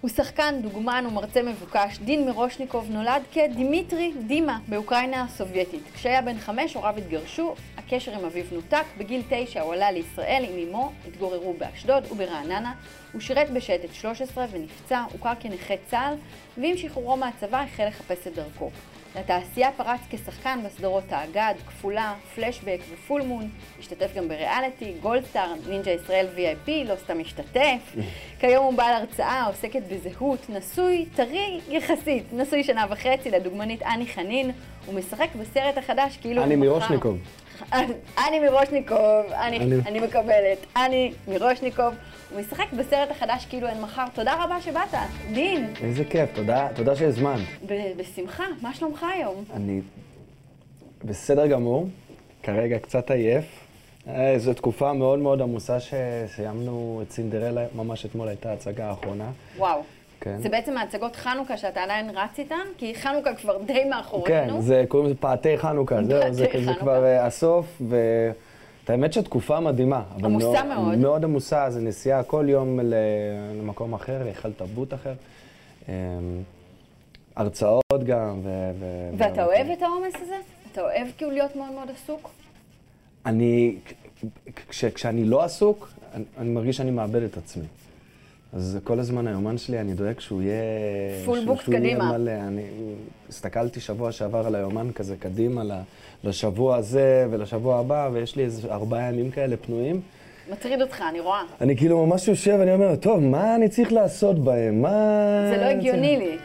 הוא שחקן, דוגמן ומרצה מבוקש. דין מירושניקוב נולד כדימיטרי דימה באוקראינה הסובייטית. כשהיה בן חמש הוריו התגרשו, הקשר עם אביו נותק. בגיל תשע הוא עלה לישראל עם אמו, התגוררו באשדוד וברעננה. הוא שירת בשייטת 13 ונפצע, הוכר כנכה צה"ל, ועם שחרורו מהצבא החל לחפש את דרכו. לתעשייה פרץ כשחקן בסדרות האגד, כפולה, פלשבק ופול מון, השתתף גם בריאליטי, גולדסטאר, נינג'ה ישראל VIP, לא סתם השתתף. כיום הוא בעל הרצאה, עוסקת בזהות, נשוי, טרי יחסית, נשוי שנה וחצי לדוגמנית אני חנין, הוא משחק בסרט החדש כאילו אני. מירושניקוב. אני מירושניקוב, אני, אני- אני מקבלת, אני מירושניקוב. הוא משחק בסרט החדש כאילו אין מחר. תודה רבה שבאת. דין, איזה כיף, תודה, תודה שהזמנת. בשמחה, מה שלומך היום? אני בסדר גמור, כרגע קצת עייף. אה, זו תקופה מאוד מאוד עמוסה שסיימנו את סינדרלה, ממש אתמול הייתה ההצגה האחרונה. וואו. כן. זה בעצם ההצגות חנוכה שאתה עדיין רץ איתן? כי חנוכה כבר די כן, מאחורינו. זה, קוראים לזה פעתי חנוכה, זהו, זה, פעתי זה חנוכה. כבר אה, הסוף, ואת האמת שתקופה מדהימה. עמוסה מאוד. מאוד עמוסה, זה נסיעה כל יום למקום אחר, להיכל תרבות אחר. אה, הרצאות גם, ו... ו- ואתה ו- אוהב את העומס הזה? אתה אוהב כאילו להיות מאוד מאוד עסוק? אני, כש, כשאני לא עסוק, אני, אני מרגיש שאני מאבד את עצמי. אז כל הזמן היומן שלי, אני דואג שהוא יהיה... שהוא יהיה קדימה. מלא. אני הסתכלתי שבוע שעבר על היומן כזה קדימה, לשבוע הזה ולשבוע הבא, ויש לי איזה ארבעה ימים כאלה פנויים. מטריד אותך, אני רואה. אני כאילו ממש יושב, אני אומר, טוב, מה אני צריך לעשות בהם? מה... זה לא הגיוני לי.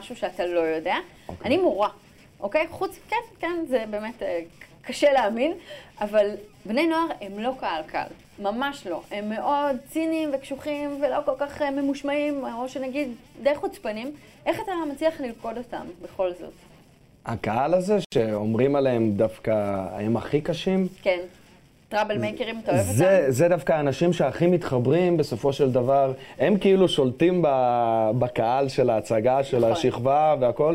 משהו שאתה לא יודע. אני מורה, אוקיי? חוץ, כן, כן, זה באמת אה, קשה להאמין, אבל בני נוער הם לא קהל קל. ממש לא. הם מאוד ציניים וקשוחים ולא כל כך אה, ממושמעים, או שנגיד די חוצפנים. איך אתה מצליח ללכוד אותם בכל זאת? הקהל הזה, שאומרים עליהם דווקא, הם הכי קשים, כן. טראבל מייקרים, אתה אוהב זה, אותם? זה דווקא האנשים שהכי מתחברים בסופו של דבר. הם כאילו שולטים ב- בקהל של ההצגה, של נכון. השכבה והכל.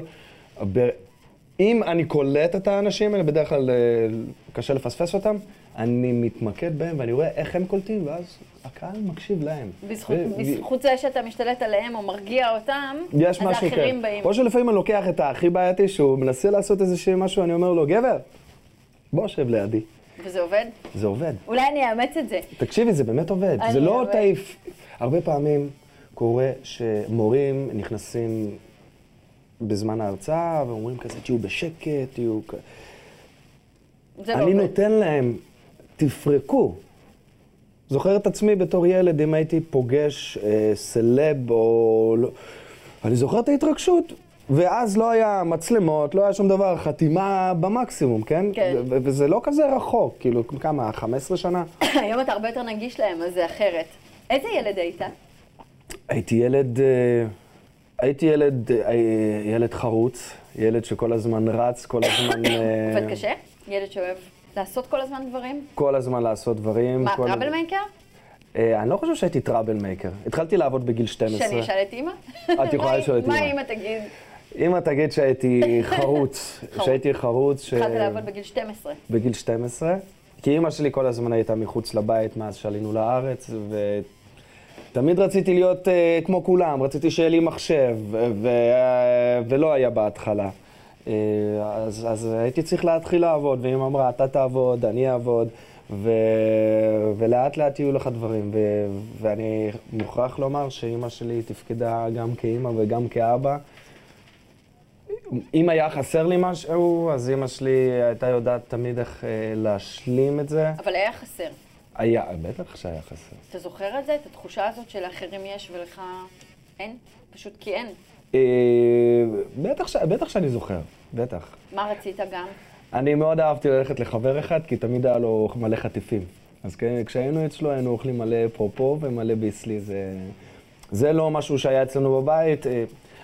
אם אני קולט את האנשים האלה, בדרך כלל אה, קשה לפספס אותם, אני מתמקד בהם ואני רואה איך הם קולטים, ואז הקהל מקשיב להם. בזכות, ו- בזכות זה שאתה משתלט עליהם או מרגיע אותם, יש אז משהו האחרים כן. באים. או שלפעמים אני לוקח את הכי בעייתי, שהוא מנסה לעשות איזה משהו, אני אומר לו, גבר, בוא שב לידי. וזה עובד? זה עובד. אולי אני אאמץ את זה. תקשיבי, זה באמת עובד. אני זה לא אוהבת. תעיף. הרבה פעמים קורה שמורים נכנסים בזמן ההרצאה ואומרים כזה, תהיו בשקט, תהיו... כ-" זה לא אני עובד. נותן להם, תפרקו. זוכר את עצמי בתור ילד, אם הייתי פוגש אה, סלב או... לא... אני זוכר את ההתרגשות. ואז לא היה מצלמות, לא היה שום דבר, חתימה במקסימום, כן? כן. וזה לא כזה רחוק, כאילו, כמה, 15 שנה? היום אתה הרבה יותר נגיש להם, אז זה אחרת. איזה ילד היית? הייתי ילד, אה, הייתי ילד, אה, ילד חרוץ, ילד שכל הזמן רץ, כל הזמן... אה, עובד קשה? ילד שאוהב לעשות כל הזמן דברים? כל הזמן לעשות דברים. מה. טראבל מייקר? אני לא חושב שהייתי טראבל מייקר. התחלתי לעבוד בגיל 12. שאני אשאל את אימא? את יכולה לשאול את מה אימא. אימא תגיד? אמא תגיד שהייתי חרוץ, שהייתי חרוץ, ש... התחלת לעבוד בגיל 12. בגיל 12, כי אימא שלי כל הזמן הייתה מחוץ לבית מאז שעלינו לארץ, ותמיד רציתי להיות uh, כמו כולם, רציתי שיהיה לי מחשב, ו- ו- ולא היה בהתחלה. Uh, אז, אז הייתי צריך להתחיל לעבוד, ואמא אמרה, אתה תעבוד, אני אעבוד, ו- ולאט לאט יהיו לך דברים. ו- ואני מוכרח לומר שאימא שלי תפקדה גם כאימא וגם כאבא. אם היה חסר לי משהו, אז אימא שלי הייתה יודעת תמיד איך אה, להשלים את זה. אבל היה חסר. היה, בטח שהיה חסר. אתה זוכר את זה? את התחושה הזאת שלאחרים יש ולך אין? פשוט כי אין. אה, בטח, ש... בטח שאני זוכר, בטח. מה רצית גם? אני מאוד אהבתי ללכת לחבר אחד, כי תמיד היה לו מלא חטיפים. אז כשהיינו אצלו היינו אוכלים מלא פרופו ומלא ביסלי, זה... זה לא משהו שהיה אצלנו בבית.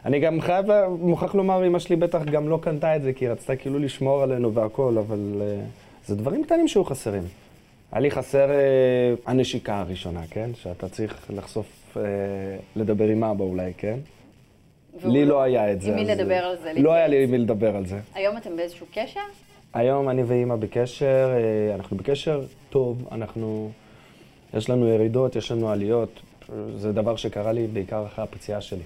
אני גם חייב, מוכרח לומר, אמא שלי בטח גם לא קנתה את זה, כי היא רצתה כאילו לשמור עלינו והכל, אבל אה, זה דברים קטנים שהיו חסרים. היה לי חסר אה, הנשיקה הראשונה, כן? שאתה צריך לחשוף, אה, לדבר עם אבא אולי, כן? לי לא היה את זה. עם מי לדבר על זה, לא היה. לי עם מי לדבר על זה. היום אתם באיזשהו קשר? היום אני ואימא בקשר, אנחנו בקשר טוב, אנחנו, יש לנו ירידות, יש לנו עליות. זה דבר שקרה לי בעיקר אחרי הפציעה שלי.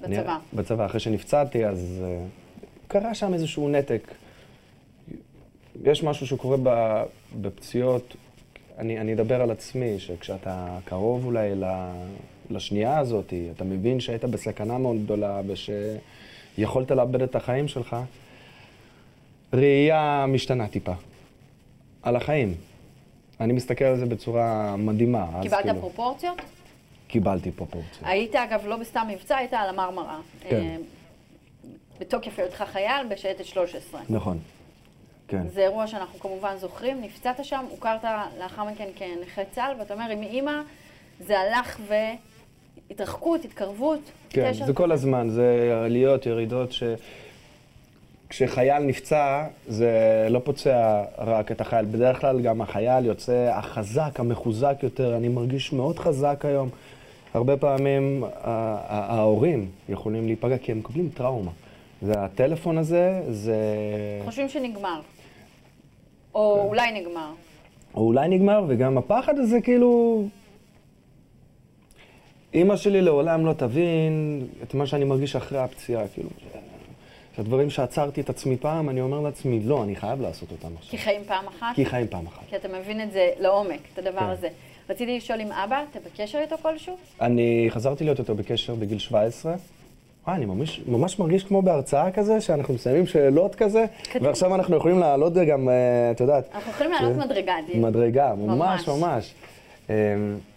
בצבא. אני, בצבא, אחרי שנפצעתי, אז uh, קרה שם איזשהו נתק. יש משהו שקורה בפציעות, אני, אני אדבר על עצמי, שכשאתה קרוב אולי לשנייה הזאת, אתה מבין שהיית בסכנה מאוד גדולה ושיכולת לאבד את החיים שלך, ראייה משתנה טיפה. על החיים. אני מסתכל על זה בצורה מדהימה. קיבלת כאילו, פרופורציות? קיבלתי פרופורציות. היית, אגב, לא בסתם מבצע, היית על המרמרה. כן. אה, בתוקף היותך חייל בשייטת 13. נכון. כן. זה אירוע שאנחנו כמובן זוכרים, נפצעת שם, הוכרת לאחר מכן כנכה צה"ל, ואתה אומר, עם אימא זה הלך והתרחקות, התקרבות, כן, קשר. זה כל הזמן, זה עליות, ירידות, ש... כשחייל נפצע, זה לא פוצע רק את החייל, בדרך כלל גם החייל יוצא החזק, המחוזק יותר, אני מרגיש מאוד חזק היום. הרבה פעמים ה- ה- ההורים יכולים להיפגע כי הם מקבלים טראומה. זה הטלפון הזה, זה... חושבים שנגמר. או כן. אולי נגמר. או אולי נגמר, וגם הפחד הזה כאילו... אימא שלי לעולם לא תבין את מה שאני מרגיש אחרי הפציעה, כאילו... הדברים שעצרתי את עצמי פעם, אני אומר לעצמי, לא, אני חייב לעשות אותם עכשיו. כי חיים פעם אחת, כי חיים פעם אחת. כי אתה מבין את זה לעומק, את הדבר כן. הזה. רציתי לשאול עם אבא, אתה בקשר איתו כלשהו? אני חזרתי להיות איתו בקשר בגיל 17. וואי, אני ממש, ממש מרגיש כמו בהרצאה כזה, שאנחנו מסיימים שאלות כזה, קדימה. ועכשיו אנחנו יכולים לעלות גם, אה, את יודעת, אנחנו יכולים לעלות. מדרגה, דיל. מדרגה, ממש. ממש, ממש. אמ,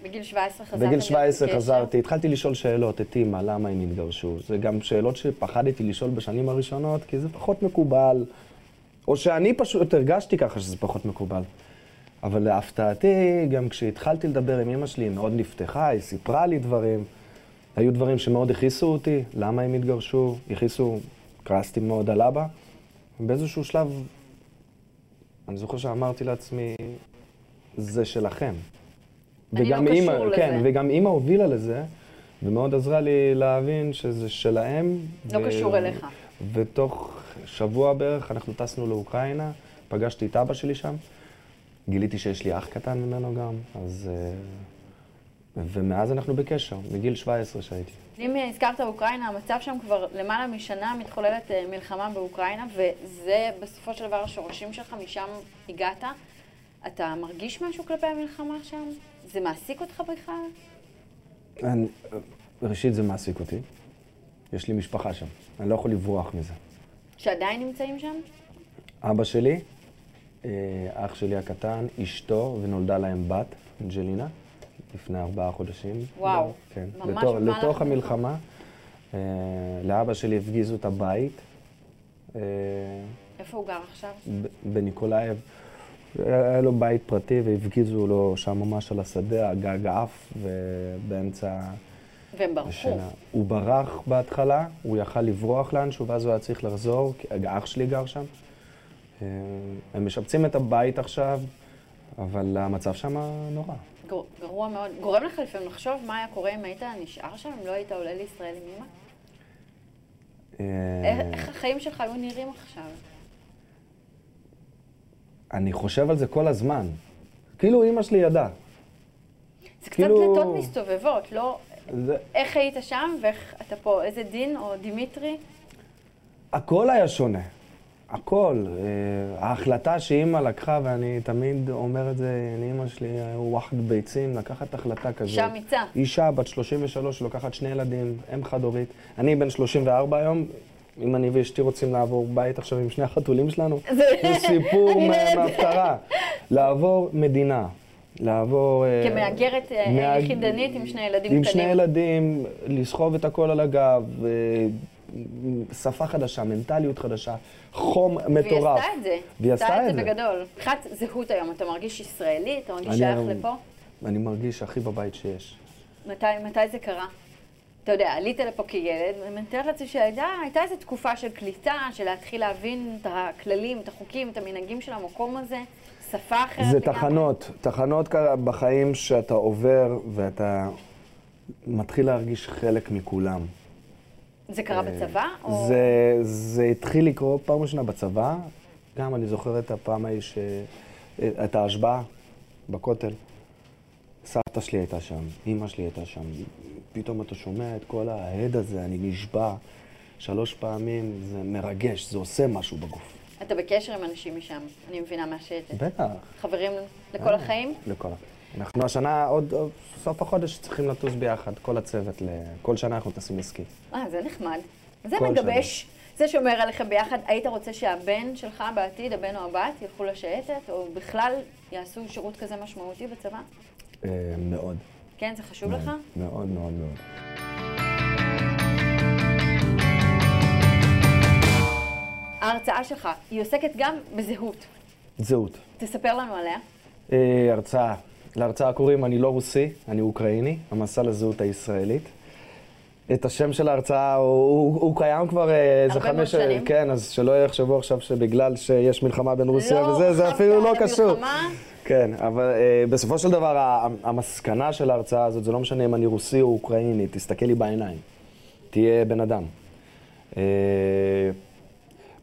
בגיל 17 חזרתם בגיל להיות 17 בקשר? חזרתי, התחלתי לשאול שאלות את אימא, למה הם התגרשו. זה גם שאלות שפחדתי לשאול בשנים הראשונות, כי זה פחות מקובל. או שאני פשוט הרגשתי ככה שזה פחות מקובל. אבל להפתעתי, גם כשהתחלתי לדבר עם אמא שלי, היא מאוד נפתחה, היא סיפרה לי דברים. היו דברים שמאוד הכעיסו אותי, למה הם התגרשו, הכעיסו, כעסתי מאוד על אבא. באיזשהו שלב, אני זוכר שאמרתי לעצמי, זה שלכם. אני לא וגם קשור אימא, לזה. כן, וגם אימא הובילה לזה, ומאוד עזרה לי להבין שזה שלהם. לא קשור אליך. ותוך שבוע בערך אנחנו טסנו לאוקראינה, פגשתי את אבא שלי שם, גיליתי שיש לי אח קטן ממנו גם, אז... אה, ומאז אנחנו בקשר, מגיל 17 שהייתי. אם הזכרת אוקראינה, המצב שם כבר למעלה משנה מתחוללת אה, מלחמה באוקראינה, וזה בסופו של דבר השורשים שלך, משם הגעת. אתה מרגיש משהו כלפי המלחמה שם? זה מעסיק אותך בכלל? אני, ראשית, זה מעסיק אותי. יש לי משפחה שם, אני לא יכול לברוח מזה. שעדיין נמצאים שם? אבא שלי, אח שלי הקטן, אשתו, ונולדה להם בת, אנג'לינה, לפני ארבעה חודשים. וואו, כן. ממש לתוך, לתוך המלחמה. אה, לאבא שלי הפגיזו את הבית אה, איפה הוא גר עכשיו? בניקולאייב. היה לו בית פרטי והפגיזו לו שם ממש על השדה, הגג עף, ובאמצע והם ברחו. השינה. הוא ברח בהתחלה, הוא יכל לברוח לאנשהו, ואז הוא היה צריך לחזור, כי אח שלי גר שם. אה, הם משפצים את הבית עכשיו, אבל המצב שם נורא. גר- גרוע מאוד. גורם לך לפעמים לחשוב מה היה קורה אם היית נשאר שם, אם לא היית עולה לישראל עם אמא? אה, איך החיים שלך היו נראים עכשיו? אני חושב על זה כל הזמן. כאילו אימא שלי ידעה. זה קצת כאילו- דלתות מסתובבות, לא זה, איך היית שם ואיך אתה פה, איזה דין או דימיטרי? הכל היה שונה. הכל. אה, ההחלטה שאימא לקחה, ואני תמיד אומר את זה לאימא שלי, וואחד ביצים, לקחת החלטה כזאת. אישה אמיצה. אישה בת 33, לוקחת שני ילדים, אם חד-הורית. אני בן 34 היום, אם אני ואשתי רוצים לעבור בית עכשיו עם שני החתולים שלנו, זה- סיפור נהנית. מההפטרה. לעבור מדינה, לעבור... אה, כמהגרת אה, מהג- יחידנית עם שני ילדים עם קטנים. שני ילדים, לסחוב את הכל על הגב, שפה חדשה, מנטליות חדשה, חום מטורף. והיא עשתה את זה. והיא עשתה את זה. בגדול. מבחינת זהות היום, אתה מרגיש ישראלי? אתה מרגיש שייך היום- לפה? אני מרגיש הכי בבית שיש. מתי, מתי זה קרה? אתה יודע, עלית לפה כילד, ואני מתארת לעצמי שהייתה הייתה איזו תקופה של קליטה, של להתחיל להבין את הכללים, את החוקים, את המנהגים של המקום הזה, שפה אחרת. זה. תחנות, תחנות בחיים שאתה עובר ואתה מתחיל להרגיש חלק מכולם. זה קרה בצבא? או... אה, זה, זה התחיל לקרות פעם ראשונה בצבא, גם אני זוכר את הפעם ההיא ש... את ההשבעה בכותל. סבתא שלי הייתה שם, אימא שלי הייתה שם, פתאום אתה שומע את כל ההד הזה, אני נשבע שלוש פעמים, זה מרגש, זה עושה משהו בגוף. אתה בקשר עם אנשים משם, אני מבינה מהשייטת. בטח. חברים לכל החיים? לכל החיים. אנחנו השנה, עוד סוף החודש, צריכים לטוס ביחד, כל הצוות, כל שנה אנחנו טסים לסקי. אה, זה נחמד. זה מגבש, זה שומר עליכם ביחד. היית רוצה שהבן שלך בעתיד, הבן או הבת, ילכו לשייטת, או בכלל יעשו שירות כזה משמעותי בצבא? אה, מאוד. כן, זה חשוב לך? מאוד מאוד מאוד. ההרצאה שלך, היא עוסקת גם בזהות. זהות. תספר לנו עליה. אה, הרצאה. להרצאה קוראים אני לא רוסי, אני אוקראיני, המסע לזהות הישראלית. את השם של ההרצאה, הוא, הוא, הוא קיים כבר אה, איזה הרבה מאוד חמש... שנים. כן, אז שלא יחשבו עכשיו שבגלל שיש מלחמה בין רוסיה לא וזה, זה אפילו לא קשור. כן, אבל אה, בסופו של דבר, המסקנה של ההרצאה הזאת, זה לא משנה אם אני רוסי או אוקראיני, תסתכל לי בעיניים. תהיה בן אדם. אה,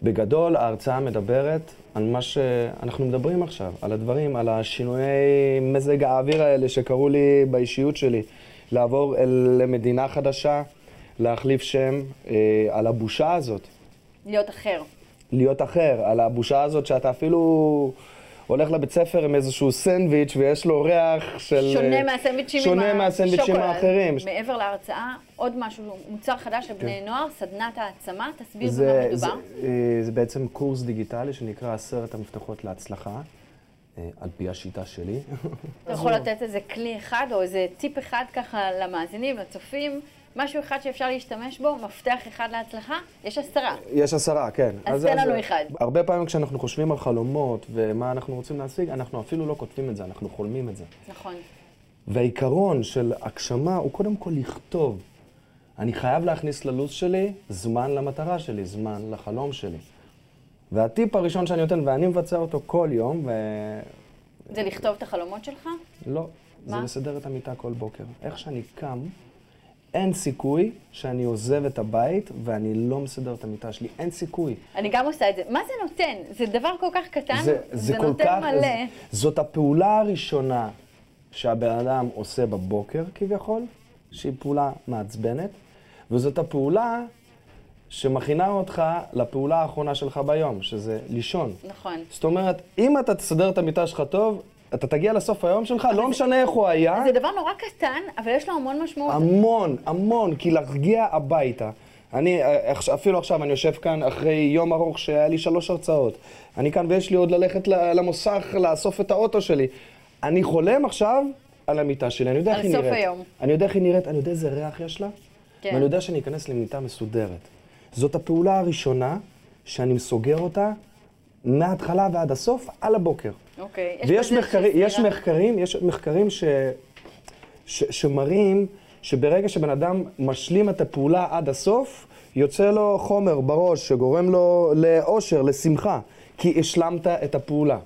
בגדול, ההרצאה מדברת על מה שאנחנו מדברים עכשיו, על הדברים, על השינויי מזג האוויר האלה שקרו לי באישיות שלי. לעבור אל- למדינה חדשה, להחליף שם, אה, על הבושה הזאת. להיות אחר. להיות אחר, על הבושה הזאת שאתה אפילו הולך לבית ספר עם איזשהו סנדוויץ' ויש לו ריח של... שונה מהסנדוויצ'ים עם שונה מהסנדוויצ'ים. האחרים. מעבר להרצאה, עוד משהו, מוצר חדש לבני נוער, סדנת העצמה, תסביר זה, במה זה, מדובר. אה, זה בעצם קורס דיגיטלי שנקרא עשרת המפתחות להצלחה, אה, על פי השיטה שלי. אתה יכול לתת איזה כלי אחד או איזה טיפ אחד ככה למאזינים, לצופים, משהו אחד שאפשר להשתמש בו, מפתח אחד להצלחה? יש עשרה. יש עשרה, כן. אז תן לנו אחד. הרבה פעמים כשאנחנו חושבים על חלומות ומה אנחנו רוצים להשיג, אנחנו אפילו לא כותבים את זה, אנחנו חולמים את זה. נכון. והעיקרון של הגשמה הוא קודם כל לכתוב. אני חייב להכניס ללו"ז שלי זמן למטרה שלי, זמן לחלום שלי. והטיפ הראשון שאני נותן, ואני מבצע אותו כל יום, ולא, זה לכתוב את החלומות שלך? זה מה? לסדר את המיטה כל בוקר. איך שאני קם, אין סיכוי שאני עוזב את הבית ואני לא מסדר את המיטה שלי. אין סיכוי. אני גם עושה את זה. מה זה נותן? זה דבר כל כך קטן, זה, זה כל נותן כך, מלא. זאת הפעולה הראשונה שהבן אדם עושה בבוקר כביכול, שהיא פעולה מעצבנת, וזאת הפעולה שמכינה אותך לפעולה האחרונה שלך ביום, שזה לישון. נכון. זאת אומרת, אם אתה תסדר את המיטה שלך טוב, אתה תגיע לסוף היום שלך, לא משנה איך הוא היה, זה דבר נורא קטן, אבל יש לו המון משמעות. המון, המון, כי להגיע הביתה. אני, אה, אפילו עכשיו, אני יושב כאן אחרי יום ארוך שהיה לי שלוש הרצאות. אני כאן ויש לי עוד ללכת למוסך, לאסוף את האוטו שלי. אני חולם עכשיו על המיטה שלי, אני יודע על איך היא סוף נראית. היום. אני יודע איך היא נראית, אני יודע איזה ריח יש לה, כן. ואני יודע שאני אכנס למיטה מסודרת. זאת הפעולה הראשונה שאני סוגר אותה מההתחלה ועד הסוף, על הבוקר. אוקיי. יש ויש מחקרים, יש. מחקרים, יש מחקרים ש, ש, שמראים שברגע שבן אדם משלים את הפעולה עד הסוף, יוצא לו חומר בראש שגורם לו לאושר, לשמחה, כי השלמת את הפעולה.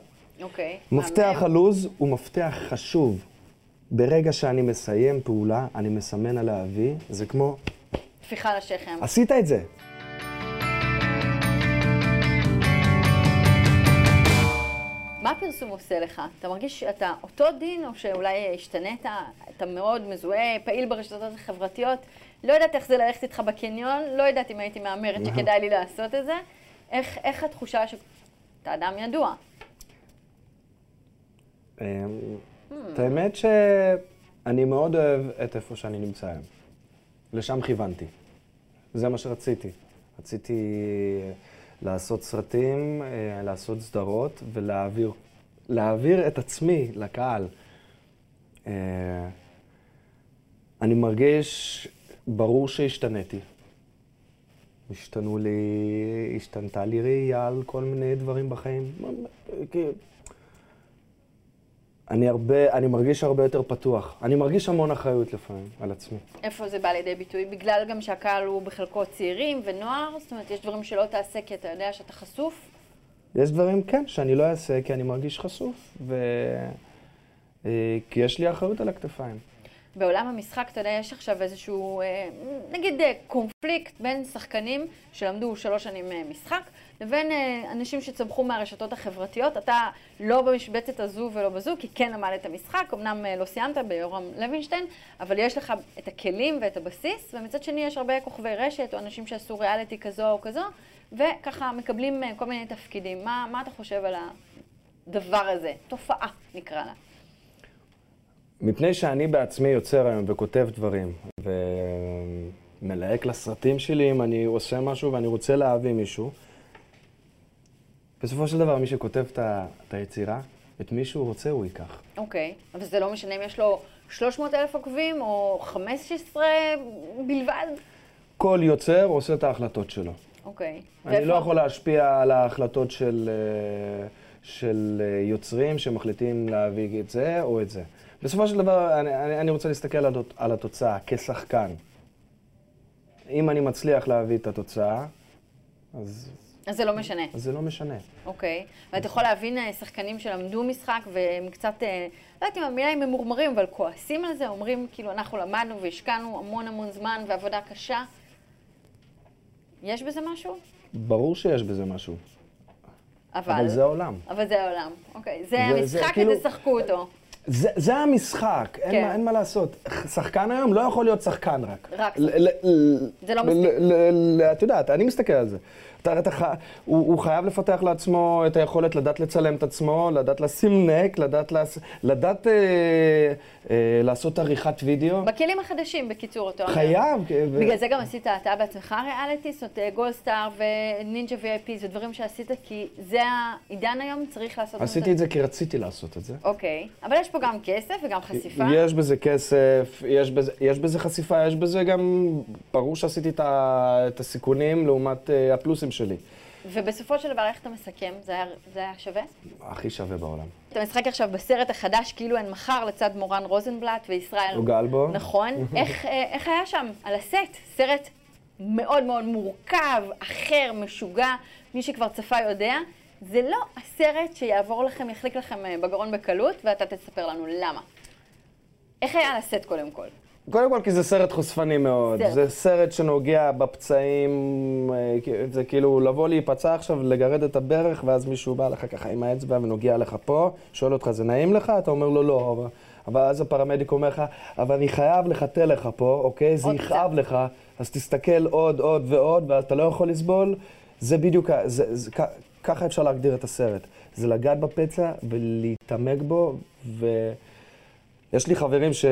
אוקיי. מפתח. הלו"ז הוא מפתח חשוב. ברגע שאני מסיים פעולה, אני מסמן עליה וי, זה כמו, טפיחה לשכם. עשית את זה. מה הפרסום עושה לך? אתה מרגיש שאתה אותו דין, או שאולי השתנית? אתה מאוד מזוהה, פעיל ברשתות החברתיות. לא יודעת איך זה ללכת איתך בקניון, לא יודעת אם הייתי מהמרת שכדאי לי לעשות את זה. איך, איך התחושה שאתה אדם ידוע? אמ, את האמת שאני מאוד אוהב את איפה שאני נמצא היום. לשם כיוונתי. זה מה שרציתי. רציתי לעשות סרטים, אה, לעשות סדרות ולהעביר להעביר את עצמי לקהל. אה, אני מרגיש, ברור שהשתניתי. השתנו לי, השתנתה לי ראייה על כל מיני דברים בחיים. אני הרבה, אני מרגיש הרבה יותר פתוח. אני מרגיש המון אחריות לפעמים על עצמי. איפה זה בא לידי ביטוי? בגלל גם שהקהל הוא בחלקו צעירים ונוער? זאת אומרת, יש דברים שלא תעשה כי אתה יודע שאתה חשוף? יש דברים, כן, שאני לא אעשה כי אני מרגיש חשוף, ו... אה, כי יש לי אחריות על הכתפיים. בעולם המשחק, אתה יודע, יש עכשיו איזשהו, אה, נגיד, אה, קונפליקט בין שחקנים שלמדו שלוש שנים משחק, לבין אנשים שצמחו מהרשתות החברתיות. אתה לא במשבצת הזו ולא בזו, כי כן למדת משחק, אמנם לא סיימת ביורם לוינשטיין, אבל יש לך את הכלים ואת הבסיס, ומצד שני יש הרבה כוכבי רשת, או אנשים שעשו ריאליטי כזו או כזו, וככה מקבלים כל מיני תפקידים. מה, מה אתה חושב על הדבר הזה? תופעה, נקרא לה. מפני שאני בעצמי יוצר היום וכותב דברים, ומלהק לסרטים שלי אם אני עושה משהו ואני רוצה להביא מישהו, בסופו של דבר מי שכותב את היצירה, את מי שהוא רוצה הוא ייקח. אוקיי, okay. אבל זה לא משנה אם יש לו 300 אלף עוקבים או 15 בלבד? כל יוצר עושה את ההחלטות שלו. אוקיי. Okay. אני לא יכול להשפיע על ההחלטות של, אה, של אה, יוצרים שמחליטים להביא את זה או את זה. בסופו של דבר, אני, אני, רוצה להסתכל על התוצאה כשחקן. אם אני מצליח להביא את התוצאה, אז... אז זה לא משנה. אז זה לא משנה. אוקיי. ואתה יכול להבין אה, שחקנים שלמדו משחק והם קצת, אה, לא יודעת אם המילה היא ממורמרים, אבל כועסים על זה, אומרים כאילו אנחנו למדנו והשקענו המון המון זמן ועבודה קשה. יש בזה משהו? ברור שיש בזה משהו. אבל... אבל זה העולם. אבל זה העולם. אוקיי. זה, זה המשחק, כאילו... ותשחקו אותו. זה, זה המשחק, אין, כן. מה, אין מה לעשות. שחקן היום לא יכול להיות שחקן רק. רק שחקן. זה לא מספיק. את יודעת, אני מסתכל על זה. אתה, אתה, הוא, הוא חייב לפתח לעצמו את היכולת לדעת לצלם את עצמו, לדעת לשים נק, לדעת, לס, לדעת אה, אה, לעשות עריכת וידאו. בכלים החדשים, בקיצור, אותו. חייב. ו... בגלל זה גם עשית אתה בעצמך ריאליטי, זאת אומרת גולדסטאר ונינג'ה VIP, זה דברים שעשית כי זה העידן היום, צריך לעשות. עשיתי את זה כי רציתי לעשות את זה. אוקיי, אבל יש פה גם כסף וגם חשיפה. יש בזה כסף, יש בזה, יש בזה חשיפה, יש בזה גם, ברור שעשיתי את, ה, את הסיכונים לעומת uh, הפלוסים שלי. ובסופו של דבר, איך אתה מסכם? זה היה, זה היה שווה? הכי שווה בעולם. אתה משחק עכשיו בסרט החדש, כאילו אין מחר, לצד מורן רוזנבלט וישראל. הוא גל בו. נכון. איך, אה, איך היה שם, על הסט? סרט מאוד מאוד מורכב, אחר, משוגע, מי שכבר צפה יודע. זה לא הסרט שיעבור לכם, יחליק לכם אה, בגרון בקלות, ואתה תספר לנו למה. איך היה על הסט קודם כל? קודם כל כי זה סרט חושפני מאוד. סרט. זה סרט שנוגע בפצעים, אה, זה כאילו לבוא להיפצע עכשיו, לגרד את הברך, ואז מישהו בא לך ככה עם האצבע ונוגע לך פה, שואל אותך, זה נעים לך? אתה אומר לו, לא. אבל, אבל אז הפרמדיק אומר לך, אבל אני חייב לחטא לך פה, אוקיי? זה יכאב לך, אז תסתכל עוד, עוד ועוד, ואתה לא יכול לסבול. זה בדיוק, זה, זה, ככה אפשר להגדיר את הסרט. זה לגעת בפצע ולהתעמק בו, ויש לי חברים ש...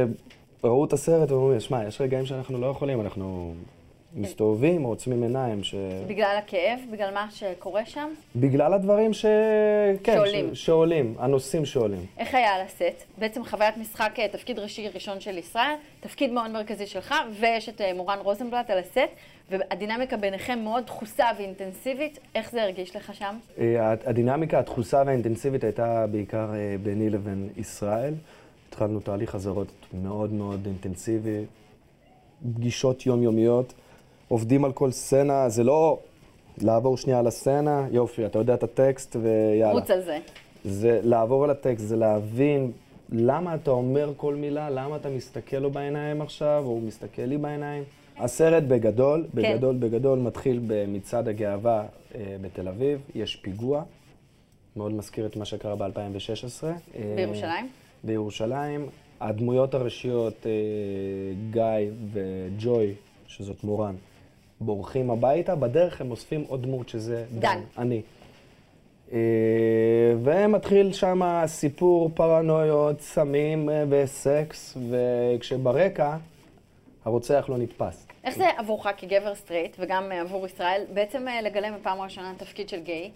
ראו את הסרט ואומרים, שמע, יש רגעים שאנחנו לא יכולים, אנחנו מסתובבים, עוצמים עיניים. ש... בגלל הכאב? בגלל מה שקורה שם? בגלל הדברים ש... כן, שעולים. ש... שעולים, הנושאים שעולים. איך היה על הסט? בעצם חוויית משחק, אה, תפקיד ראשי ראשון של ישראל, תפקיד מאוד מרכזי שלך, ויש את אה, מורן רוזנבלט על הסט, והדינמיקה ביניכם מאוד דחוסה ואינטנסיבית. איך זה הרגיש לך שם? אה, הדינמיקה הדחוסה והאינטנסיבית הייתה בעיקר ביני לבין ישראל. התחלנו תהליך חזרות מאוד מאוד אינטנסיבי, פגישות יומיומיות, עובדים על כל סצנה, זה לא לעבור שנייה על הסצנה, יופי, אתה יודע את הטקסט ויאללה. רוץ על זה. זה לעבור על הטקסט, זה להבין למה אתה אומר כל מילה, למה אתה מסתכל לו בעיניים עכשיו, או הוא מסתכל לי בעיניים. הסרט בגדול, כן. בגדול, בגדול, מתחיל במצעד הגאווה אה, בתל אביב, יש פיגוע, מאוד מזכיר את מה שקרה ב-2016. בירושלים? אה, בירושלים. הדמויות הראשיות, אה, גיא וג'וי, שזאת מורן, בורחים הביתה, בדרך הם אוספים עוד דמות, שזה דן, דן אני. אה, ומתחיל שם סיפור פרנויות, סמים אה, וסקס, וכשברקע הרוצח לא נתפס. איך זה עבורך כגבר סטרייט, וגם עבור ישראל, בעצם לגלם בפעם הראשונה תפקיד של גיי?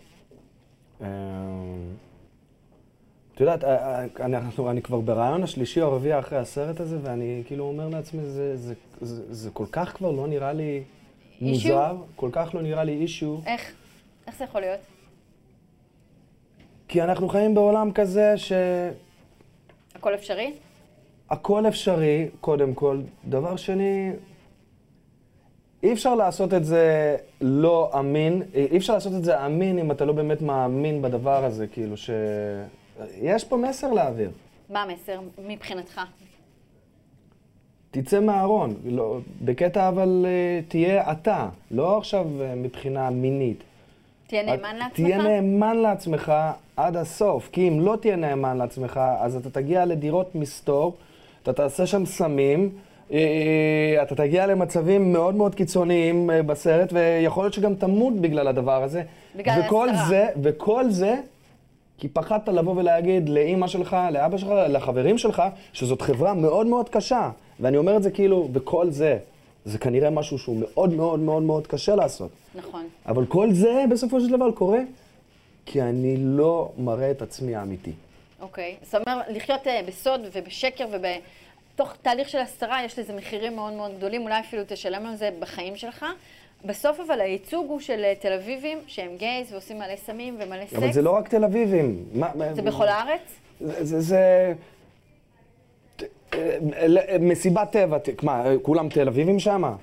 את יודעת, אה, אה, אנחנו, אני כבר בריאיון השלישי או הרביעי אחרי הסרט הזה, ואני כאילו אומר לעצמי, זה, זה, זה, זה כל כך כבר לא נראה לי מוזר, כל כך לא נראה לי אישו. איך? איך זה יכול להיות? כי אנחנו חיים בעולם כזה ש... הכל אפשרי? הכל אפשרי, קודם כל. דבר שני, אי אפשר לעשות את זה לא אמין, אי אפשר לעשות את זה אמין אם אתה לא באמת מאמין בדבר הזה, כאילו ש... יש פה מסר להעביר. מה המסר מבחינתך? תצא מהארון, לא, בקטע אבל אה, תהיה אתה, לא עכשיו אה, מבחינה מינית. תהיה נאמן לעצמך? תהיה נאמן לעצמך עד הסוף, כי אם לא תהיה נאמן לעצמך, אז אתה תגיע לדירות מסתור, אתה תעשה שם סמים, אה, אתה תגיע למצבים מאוד מאוד קיצוניים בסרט, ויכול להיות שגם תמות בגלל הדבר הזה. בגלל וכל ההסתרה. זה, וכל זה, כי פחדת לבוא ולהגיד לאימא שלך, לאבא שלך, לחברים שלך, שזאת חברה מאוד מאוד קשה. ואני אומר את זה כאילו, וכל זה, זה כנראה משהו שהוא מאוד מאוד מאוד מאוד קשה לעשות. נכון. אבל כל זה בסופו של דבר קורה כי אני לא מראה את עצמי האמיתי. אוקיי. זאת אומרת, לחיות אה, בסוד ובשקר ובתוך תהליך של הסתרה, יש לזה מחירים מאוד מאוד גדולים, אולי אפילו תשלם על זה בחיים שלך. בסוף אבל הייצוג הוא של אה, תל אביבים שהם גייז ועושים מלא סמים ומלא סקס. אבל זה לא רק תל אביבים. מה, מה- זה בכל הארץ? זה... זה, זה... מסיבת טבע, מה, כולם תל אביבים שמה?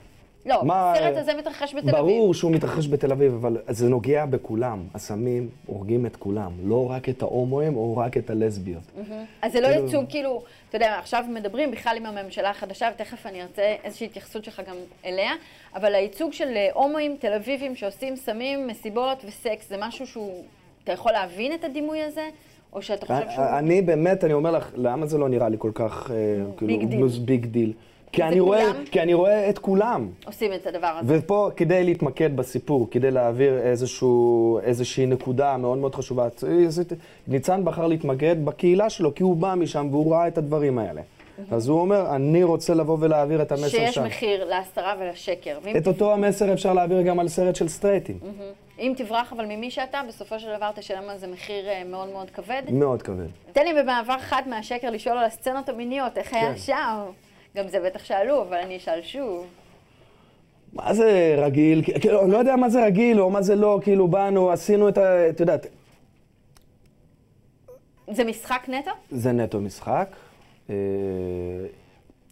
לא, מה, הסרט הזה מתרחש בתל אביב. ברור שהוא מתרחש בתל אביב, אבל זה נוגע בכולם. הסמים הורגים את כולם, לא רק את ההומואים או רק את הלסביות. אז זה לא כאילו- ייצוג, כאילו, אתה יודע, עכשיו מדברים בכלל עם הממשלה החדשה, ותכף אני ארצה איזושהי התייחסות שלך גם אליה, אבל הייצוג של אה, הומואים תל אביבים שעושים סמים, מסיבות וסקס, זה משהו שהוא, אתה יכול להבין את הדימוי הזה? או שאתה חושב שהוא... אני באמת, אני אומר לך, למה זה לא נראה לי כל כך, אה, כאילו, big deal. כי אני רואה? כי אני רואה את כולם. עושים את הדבר הזה. ופה, כדי להתמקד בסיפור, כדי להעביר איזשהו, איזושהי נקודה מאוד מאוד חשובה, ניצן בחר להתמקד בקהילה שלו, כי הוא בא משם והוא ראה את הדברים האלה. אז הוא אומר, אני רוצה לבוא ולהעביר את המסר שיש שם. מחיר להסתרה ולשקר. את אותו המסר אפשר להעביר גם על סרט של סטרייטים. אם תברח אבל ממי שאתה, בסופו של דבר תשלם על זה מחיר אה, מאוד מאוד כבד. מאוד כבד. תן לי במעבר חד מהשקר לשאול על הסצנות המיניות, איך היה כן. שם? גם זה בטח שאלו, אבל אני אשאל שוב. מה זה רגיל? כאילו, לא יודע מה זה רגיל או מה זה לא, כאילו באנו, עשינו את ה... את יודעת, זה משחק נטו? זה נטו משחק. אה,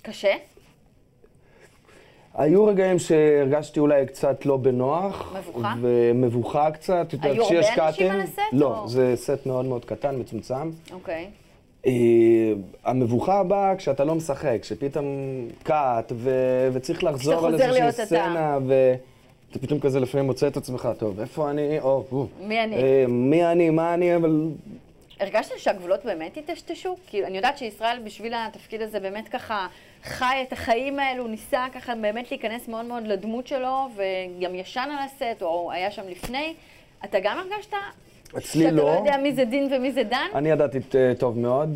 קשה? היו רגעים שהרגשתי אולי קצת לא בנוח. מבוכה? ומבוכה קצת. היו הרבה אנשים קאטים- על הסט, לא, או? זה סט מאוד מאוד קטן, מצומצם. אוקיי. אה, המבוכה באה כשאתה לא משחק, כשפתאום קאט, ו- וצריך לחזור על איזושהי אתה. סצנה, ואתה פתאום כזה לפעמים מוצא את עצמך, טוב, איפה אני? או, או. מי אני? אה, מי אני, מה אני, אבל... הרגשת שהגבולות באמת היטשטשו? כאילו, אני יודעת שישראל בשביל התפקיד הזה באמת ככה חי את החיים האלו, ניסה ככה באמת להיכנס מאוד מאוד לדמות שלו, וגם ישן על הסט, או היה שם לפני. אתה גם הרגשת אצלי שאתה לא לא. יודע מי זה דין ומי זה דן? אני ידעתי אה, טוב מאוד.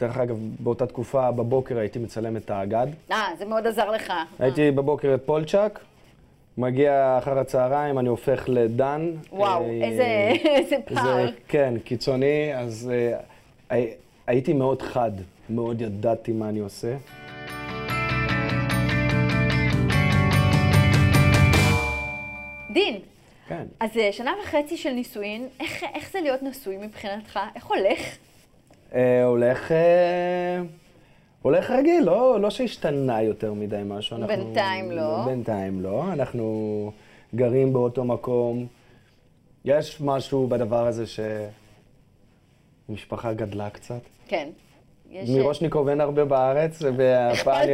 דרך אגב, באותה תקופה, בבוקר הייתי מצלם את האגד. אה, זה מאוד עזר לך. הייתי בבוקר את פולצ'אק, מגיע אחר הצהריים, אני הופך לדן. וואו, אה, איזה איזה פער. זה, כן, קיצוני, אז אה, הי- הייתי מאוד חד, מאוד ידעתי מה אני עושה. דין, כן. אז אה, שנה וחצי של נישואין, איך, איך זה להיות נשוי מבחינתך? איך הולך? אה, הולך... אה, הולך רגיל, לא, לא שהשתנה יותר מדי משהו. אנחנו, בינתיים לא. בינתיים לא. אנחנו גרים באותו מקום. יש משהו בדבר הזה שמשפחה גדלה קצת. כן. יש, מראשניקוב אין הרבה בארץ, והפעם...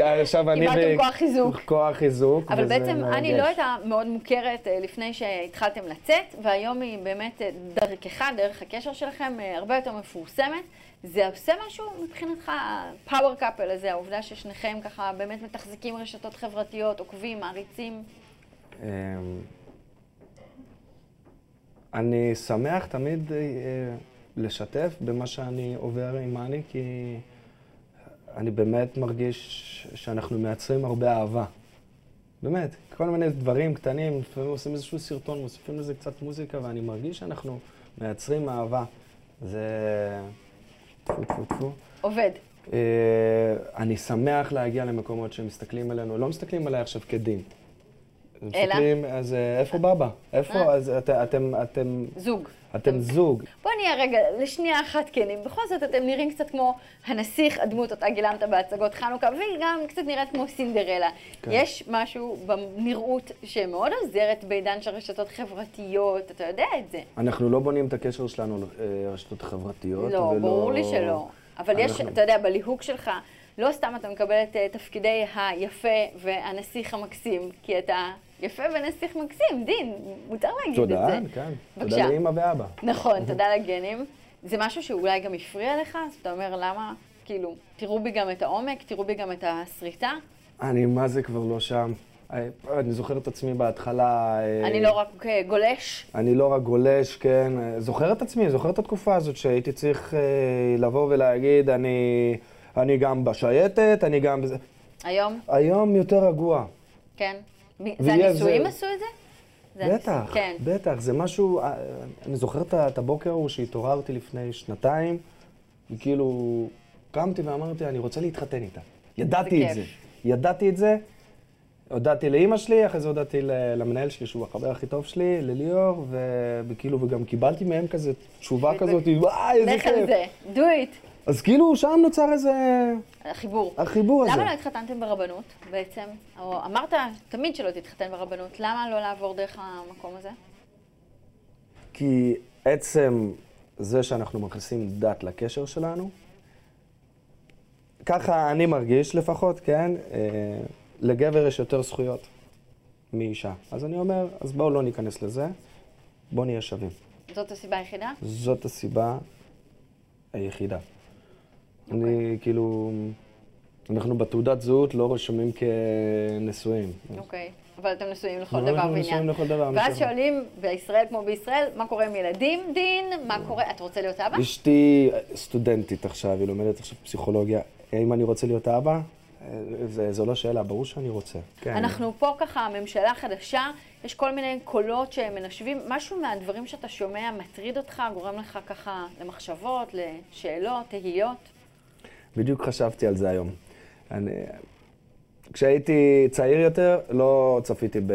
עכשיו אני... קיבלתם כוח חיזוק. כוח חיזוק, אבל בעצם אני. לא הייתה מאוד מוכרת אה, לפני שהתחלתם לצאת, והיום היא באמת אה, דרכך, דרך הקשר שלכם, אה, הרבה יותר מפורסמת. זה עושה משהו מבחינתך, הפאוור קאפל הזה, העובדה ששניכם ככה באמת מתחזקים רשתות חברתיות, עוקבים, מעריצים. אמ, אני שמח תמיד אה, לשתף במה שאני עובר עם מאני, כי אני באמת מרגיש שאנחנו מייצרים הרבה אהבה. באמת, כל מיני דברים קטנים, לפעמים עושים איזשהו סרטון, מוסיפים לזה קצת מוזיקה, ואני מרגיש שאנחנו מייצרים אהבה. זה... טפו טפו טפו. עובד. אה, אני שמח להגיע למקומות שמסתכלים עלינו, לא מסתכלים עליי עכשיו כדין. אלא? מסתכלים, אז אה, איפה בבא? איפה? אה. אז את- אתם, אתם, זוג. אתם זוג. בוא נהיה רגע לשנייה אחת כנים. בכל זאת אתם נראים קצת כמו הנסיך, הדמות אותה גילמת בהצגות חנוכה, והיא גם קצת נראית כמו סינדרלה. כן. יש משהו בנראות שמאוד עוזרת בעידן של רשתות חברתיות, אתה יודע את זה. אנחנו לא בונים את הקשר שלנו לרשתות חברתיות. לא, ולא- ברור לי שלא. אבל יש, אנחנו- אתה יודע, בליהוק שלך, לא סתם אתה מקבל את אה, תפקידי היפה והנסיך המקסים, כי אתה יפה ונסיך מקסים, דין, מותר להגיד את זה. תודה, כן. בבקשה. תודה לאמא ואבא. נכון, תודה לגנים. זה משהו שאולי גם הפריע לך? אז אתה אומר, למה? כאילו, תראו בי גם את העומק, תראו בי גם את הסריטה. אני מה זה כבר לא שם. אה, אני זוכר את עצמי בהתחלה. אה, אני לא רק גולש. אני לא רק גולש, כן. זוכר את עצמי, זוכר את התקופה הזאת שהייתי צריך אה, לבוא ולהגיד, אני, אני גם בשייטת, אני גם. היום, היום יותר רגוע. כן. זה הנישואים זה- עשו את זה? זה בטח, כן. בטח, זה משהו, אה, אני זוכר את הבוקר ההוא שהתעוררתי לפני שנתיים, וכאילו קמתי ואמרתי, אני רוצה להתחתן איתה. ידעתי את כיף. זה, ידעתי את זה. הודעתי לאימא שלי, אחרי זה הודעתי למנהל שלי, שהוא החבר הכי טוב שלי, לליאור, וכאילו, וגם קיבלתי מהם כזה תשובה כזאת, וואי, איזה לך על כיף. זה, do it. אז כאילו, שם נוצר איזה... החיבור. החיבור הזה. למה לא התחתנתם ברבנות בעצם? או אמרת תמיד שלא תתחתן ברבנות, למה לא לעבור דרך המקום הזה? כי עצם זה שאנחנו מכניסים דת לקשר שלנו, ככה אני מרגיש לפחות, כן? אה, לגבר יש יותר זכויות מאישה. אז אני אומר, אז בואו לא ניכנס לזה, בואו נהיה שווים. זאת הסיבה היחידה? זאת הסיבה היחידה. אני כאילו, אנחנו בתעודת זהות לא רשומים כנשואים. אוקיי. אבל אתם נשואים לכל דבר אנחנו ועניין. נשואים לכל דבר, ואז. שואלים, בישראל כמו בישראל, מה קורה עם ילדים, דין? מה קורה? אתה רוצה להיות אבא? אשתי סטודנטית עכשיו, היא לומדת עכשיו פסיכולוגיה. האם אני רוצה להיות אבא? זה- זו לא שאלה, ברור שאני רוצה. כן. אנחנו פה ככה, ממשלה חדשה, יש כל מיני קולות שמנשבים. משהו מהדברים שאתה שומע מטריד אותך, גורם לך ככה למחשבות, לשאלות, תהיות? בדיוק חשבתי על זה היום. אני... כשהייתי צעיר יותר, לא צפיתי ב...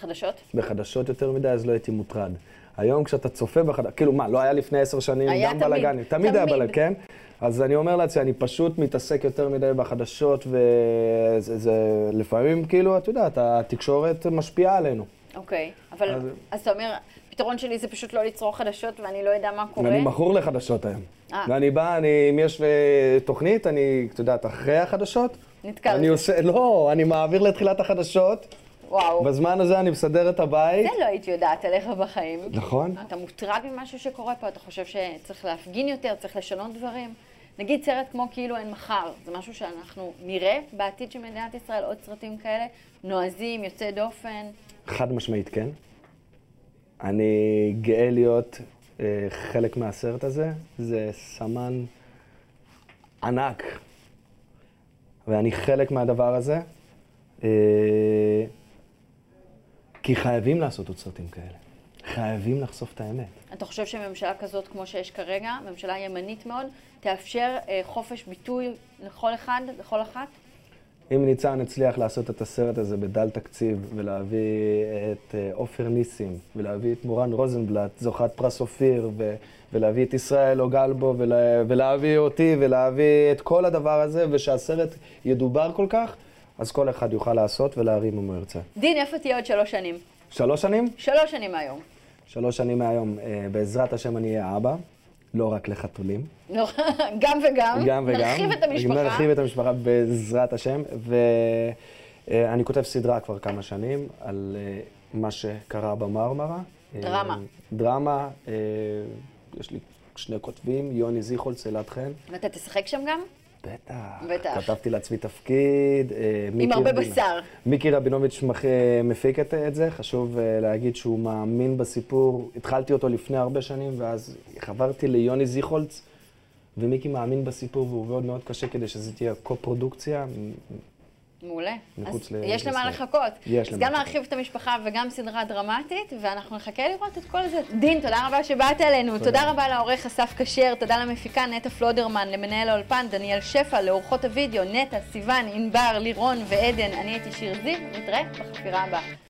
חדשות? בחדשות יותר מדי, אז לא הייתי מוטרד. היום כשאתה צופה בחדשות, כאילו מה, לא היה לפני עשר שנים היה גם בלאגנים? תמיד היה תמיד. בלאגן, כן? אז אני אומר לעצמי, אני פשוט מתעסק יותר מדי בחדשות, וזה זה, לפעמים, כאילו, את יודעת, התקשורת משפיעה עלינו. אוקיי. אבל, אז- אז אתה אומר, הפתרון שלי זה פשוט לא לצרוך חדשות ואני לא יודע מה קורה? אני מכור לחדשות היום. אה. ואני בא, אני, אם יש אה, תוכנית, אני, את יודעת, אחרי החדשות, נתקל אני. עושה, לא, אני מעביר לתחילת החדשות, וואו. בזמן הזה אני מסדר את הבית. זה לא הייתי יודעת עליך בחיים. נכון. אתה מוטרד ממשהו שקורה פה? אתה חושב שצריך להפגין יותר, צריך לשנות דברים? נגיד סרט כמו כאילו אין מחר, זה משהו שאנחנו נראה בעתיד של מדינת ישראל, עוד סרטים כאלה, נועזים, יוצאי דופן. חד משמעית כן. אני גאה להיות אה, חלק מהסרט הזה. זה סמן ענק, ואני חלק מהדבר הזה. אה, כי חייבים לעשות עוד סרטים כאלה. חייבים לחשוף את האמת. אתה חושב שממשלה כזאת, כמו שיש כרגע, ממשלה ימנית מאוד, תאפשר אה, חופש ביטוי לכל אחד, לכל אחת? אם ניצן הצליח לעשות את הסרט הזה בדל תקציב, ולהביא את אה, עופר ניסים, ולהביא את מורן רוזנבלט, זוכת פרס אופיר, ו- ולהביא את ישראל אוגלבו, ולה- ולהביא אותי, ולהביא את כל הדבר הזה, ושהסרט ידובר כל כך, אז כל אחד יוכל לעשות ולהרים אם הוא ירצה. דין, איפה תהיה עוד שלוש שנים? שלוש שנים? שלוש שנים מהיום. שלוש שנים מהיום, אה, בעזרת השם אני אהיה אבא, לא רק לחתולים. לא, גם וגם. גם וגם. נרחיב את המשפחה. נרחיב את המשפחה בעזרת השם. ואני כותב סדרה כבר כמה שנים על אה, מה שקרה במרמרה. דרמה. אה, דרמה. אה, יש לי שני כותבים, יוני זיכולץ, אלעד חן. ואתה תשחק שם גם? בטח. בטח. כתבתי לעצמי תפקיד. אה, מיקי הרבה בשר. מיקי רבינוביץ' מח- אה, מפיק את, זה, חשוב אה, להגיד שהוא מאמין בסיפור. התחלתי אותו לפני הרבה שנים, ואז חברתי ליוני מעולה. מחוץ אז ל- יש למה. לחכות. יש אז למה גם לחכות. להרחיב את המשפחה וגם סדרה דרמטית, ואנחנו נחכה לראות את כל זה. דין, תודה רבה שבאת אלינו. תודה, תודה. רבה לעורך אסף כשר, תודה למפיקה נטע פלודרמן, למנהל האולפן דניאל שפע, לאורחות הוידאו נטע, סיוון, ענבר, לירון ועדן. אני הייתי שיר זיו, נתראה בחפירה הבאה.